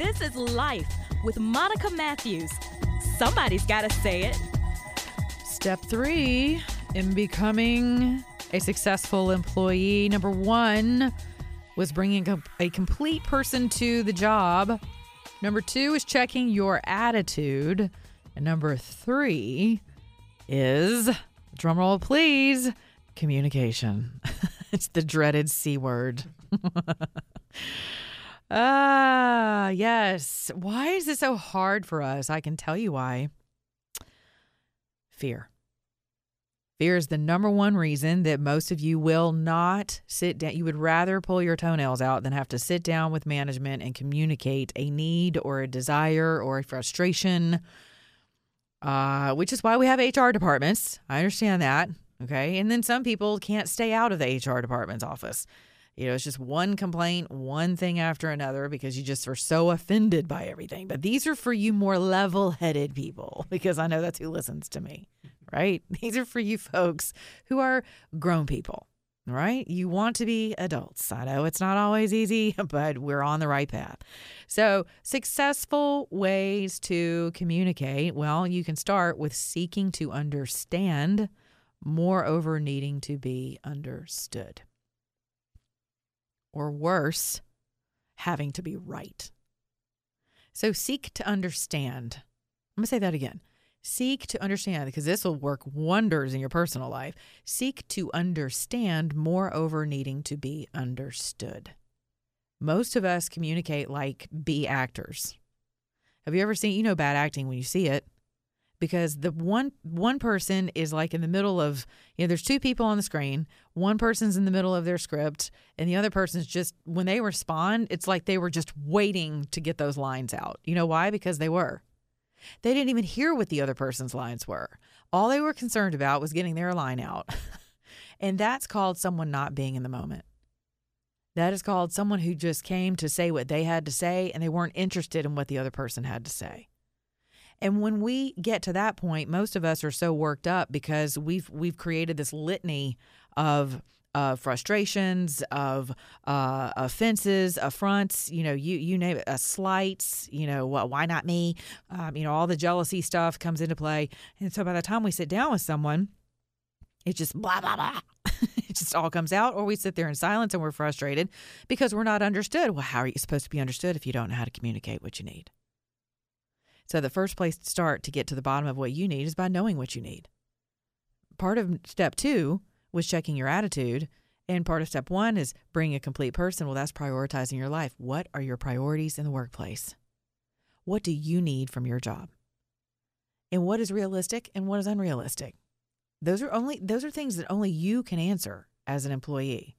This is Life with Monica Matthews. Somebody's got to say it. Step three in becoming a successful employee. Number one was bringing a, complete person to the job. Number two is checking your attitude. And number three is, drumroll please, communication. it's the dreaded C word. Ah, yes. Why is this so hard for us? I can tell you why. Fear. Fear is the number one reason that most of you will not sit down. You would rather pull your toenails out than have to sit down with management and communicate a need or a desire or a frustration, uh, which is why we have HR departments. I understand that. Okay. And then some people can't stay out of the HR department's office. You know, it's just one complaint, one thing after another because you just are so offended by everything. But these are for you more level headed people because I know that's who listens to me, right? These are for you folks who are grown people, right? You want to be adults. I know it's not always easy, but we're on the right path. So, successful ways to communicate well, you can start with seeking to understand, moreover, needing to be understood or worse, having to be right. So seek to understand. I'm going to say that again. Seek to understand, because this will work wonders in your personal life. Seek to understand, moreover, needing to be understood. Most of us communicate like B actors. Have you ever seen, you know, bad acting when you see it? Because the one one person is like in the middle of you know there's two people on the screen. One person's in the middle of their script and the other person's just when they respond it's like they were just waiting to get those lines out. You know why? Because they were. They didn't even hear what the other person's lines were. All they were concerned about was getting their line out. And that's called someone not being in the moment. That is called someone who just came to say what they had to say and they weren't interested in what the other person had to say and when we get to that point, most of us are so worked up because we've we've created this litany of uh, frustrations, of uh, offenses, affronts, you know, you you name it, uh, slights, you know, well, why not me? Um, you know, all the jealousy stuff comes into play. And so by the time we sit down with someone, it's just blah, blah, blah. it just all comes out, or we sit there in silence and we're frustrated because we're not understood. Well, how are you supposed to be understood if you don't know how to communicate what you need? So, the first place to start to get to the bottom of what you need is by knowing what you need. Part of step two was checking your attitude. And part of step one is bringing a complete person. Well, that's prioritizing your life. What are your priorities in the workplace? What do you need from your job? And what is realistic and what is unrealistic? Those are only those are things that only you can answer as an employee.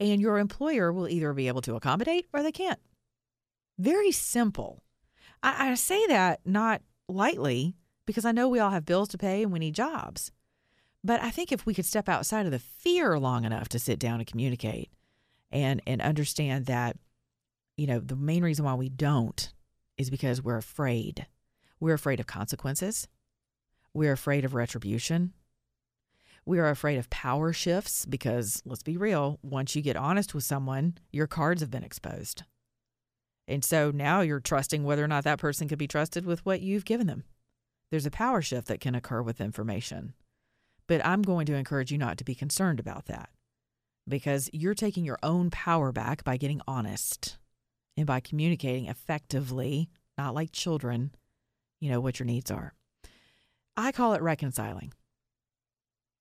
And your employer will either be able to accommodate or they can't. Very simple. I, I say that not lightly because I know we all have bills to pay and we need jobs. But I think if we could step outside of the fear long enough to sit down and communicate and and understand that, you know, the main reason why we don't is because we're afraid. We're afraid of consequences. We're afraid of retribution. We are afraid of power shifts because let's be real, once you get honest with someone, your cards have been exposed. And so now you're trusting whether or not that person could be trusted with what you've given them. There's a power shift that can occur with information. But I'm going to encourage you not to be concerned about that because you're taking your own power back by getting honest and by communicating effectively, not like children, you know, what your needs are. I call it reconciling.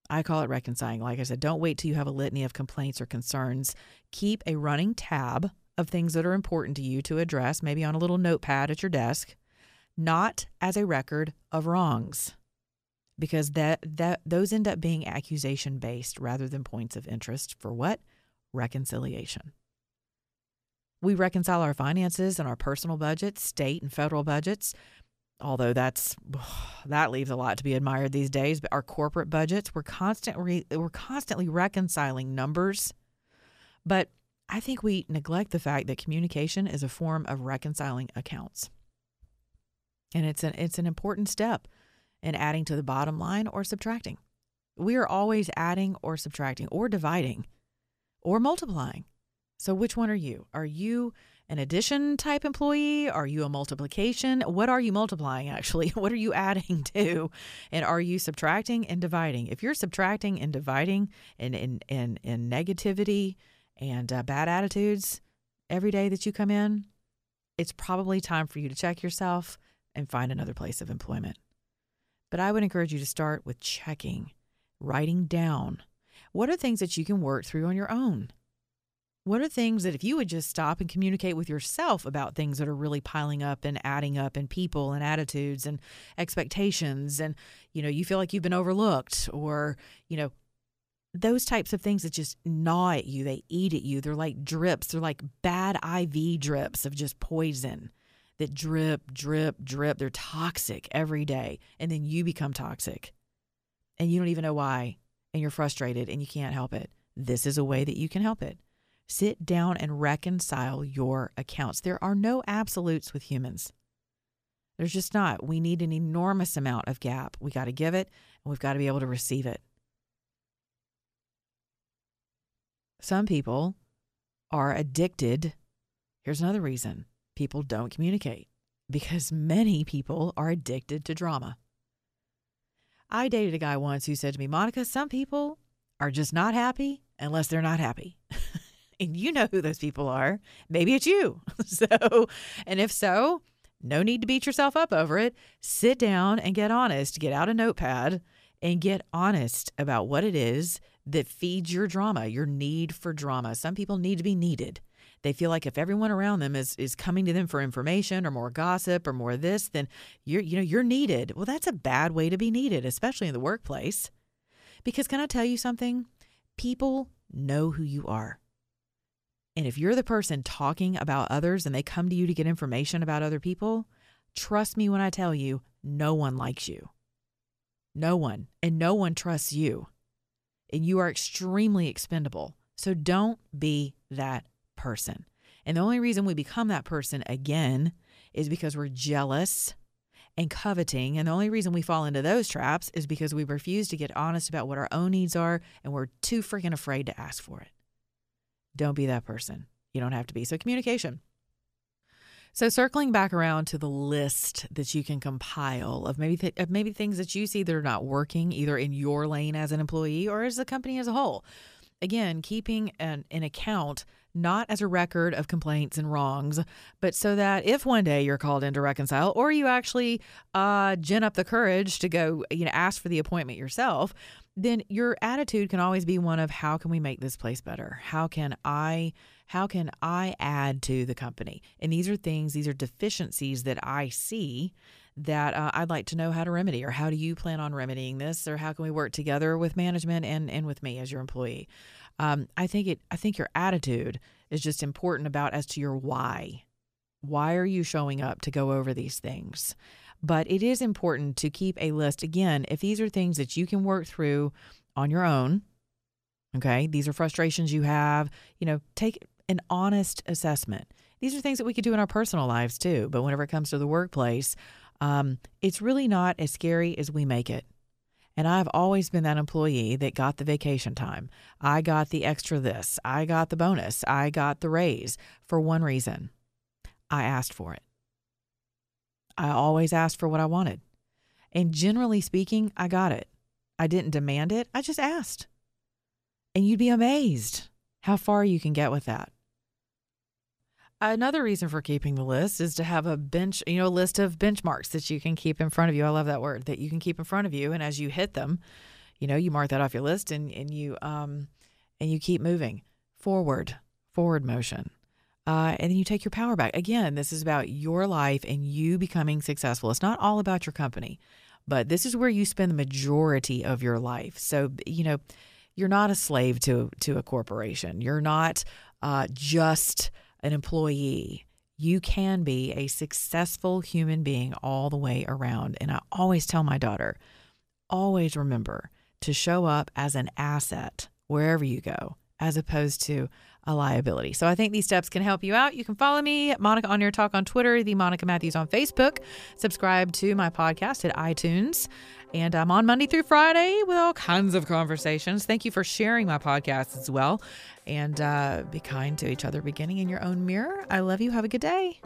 I call it reconciling. Like I said, don't wait till you have a litany of complaints or concerns. Keep a running tab of things that are important to you to address, maybe on a little notepad at your desk, not as a record of wrongs. Because that, that those end up being accusation based rather than points of interest for what? Reconciliation. We reconcile our finances and our personal budgets, state and federal budgets, although that's that leaves a lot to be admired these days but our corporate budgets we're constantly we're constantly reconciling numbers but I think we neglect the fact that communication is a form of reconciling accounts. And it's an it's an important step in adding to the bottom line or subtracting. We are always adding or subtracting or dividing or multiplying. So which one are you? Are you an addition type employee? Are you a multiplication? What are you multiplying actually? What are you adding to? And are you subtracting and dividing? If you're subtracting and dividing and in in in negativity and uh, bad attitudes every day that you come in, it's probably time for you to check yourself and find another place of employment. But I would encourage you to start with checking, writing down what are things that you can work through on your own? What are things that if you would just stop and communicate with yourself about things that are really piling up and adding up in people and attitudes and expectations and you know you feel like you've been overlooked or you know those types of things that just gnaw at you, they eat at you. They're like drips, they're like bad IV drips of just poison that drip, drip, drip. They're toxic every day. And then you become toxic and you don't even know why. And you're frustrated and you can't help it. This is a way that you can help it. Sit down and reconcile your accounts. There are no absolutes with humans. There's just not. We need an enormous amount of gap. We got to give it and we've got to be able to receive it. Some people are addicted. Here's another reason people don't communicate because many people are addicted to drama. I dated a guy once who said to me, Monica, some people are just not happy unless they're not happy. and you know who those people are. Maybe it's you. so, and if so, no need to beat yourself up over it. Sit down and get honest. Get out a notepad and get honest about what it is that feeds your drama, your need for drama. Some people need to be needed. They feel like if everyone around them is is coming to them for information or more gossip or more this, then you're you know you're needed. Well, that's a bad way to be needed, especially in the workplace. Because can I tell you something? People know who you are. And if you're the person talking about others and they come to you to get information about other people, trust me when I tell you, no one likes you. No one. And no one trusts you and you are extremely expendable. So don't be that person. And the only reason we become that person again is because we're jealous and coveting. And the only reason we fall into those traps is because we refuse to get honest about what our own needs are and we're too freaking afraid to ask for it. Don't be that person. You don't have to be. So, communication. So circling back around to the list that you can compile of maybe th- of maybe things that you see that are not working either in your lane as an employee or as the company as a whole. Again, keeping an, an account not as a record of complaints and wrongs, but so that if one day you're called in to reconcile, or you actually uh, gin up the courage to go, you know, ask for the appointment yourself, then your attitude can always be one of how can we make this place better? How can I how can I add to the company? And these are things, these are deficiencies that I see that uh, I'd like to know how to remedy, or how do you plan on remedying this, or how can we work together with management and and with me as your employee? Um, I think it. I think your attitude is just important about as to your why. Why are you showing up to go over these things? But it is important to keep a list. Again, if these are things that you can work through on your own, okay, these are frustrations you have, you know, take an honest assessment. These are things that we could do in our personal lives too. But whenever it comes to the workplace, um, it's really not as scary as we make it. And I've always been that employee that got the vacation time. I got the extra this. I got the bonus. I got the raise for one reason I asked for it. I always asked for what I wanted. And generally speaking, I got it. I didn't demand it, I just asked. And you'd be amazed how far you can get with that. Another reason for keeping the list is to have a bench, you know, a list of benchmarks that you can keep in front of you. I love that word that you can keep in front of you, and as you hit them, you know, you mark that off your list, and and you um, and you keep moving forward, forward motion, uh, and then you take your power back. Again, this is about your life and you becoming successful. It's not all about your company, but this is where you spend the majority of your life. So you know, you're not a slave to to a corporation. You're not uh, just an employee, you can be a successful human being all the way around. And I always tell my daughter, always remember to show up as an asset wherever you go, as opposed to a liability. So I think these steps can help you out. You can follow me, Monica on Your Talk on Twitter, the Monica Matthews on Facebook, subscribe to my podcast at iTunes. And I'm on Monday through Friday with all kinds of conversations. Thank you for sharing my podcast as well. And uh, be kind to each other, beginning in your own mirror. I love you. Have a good day.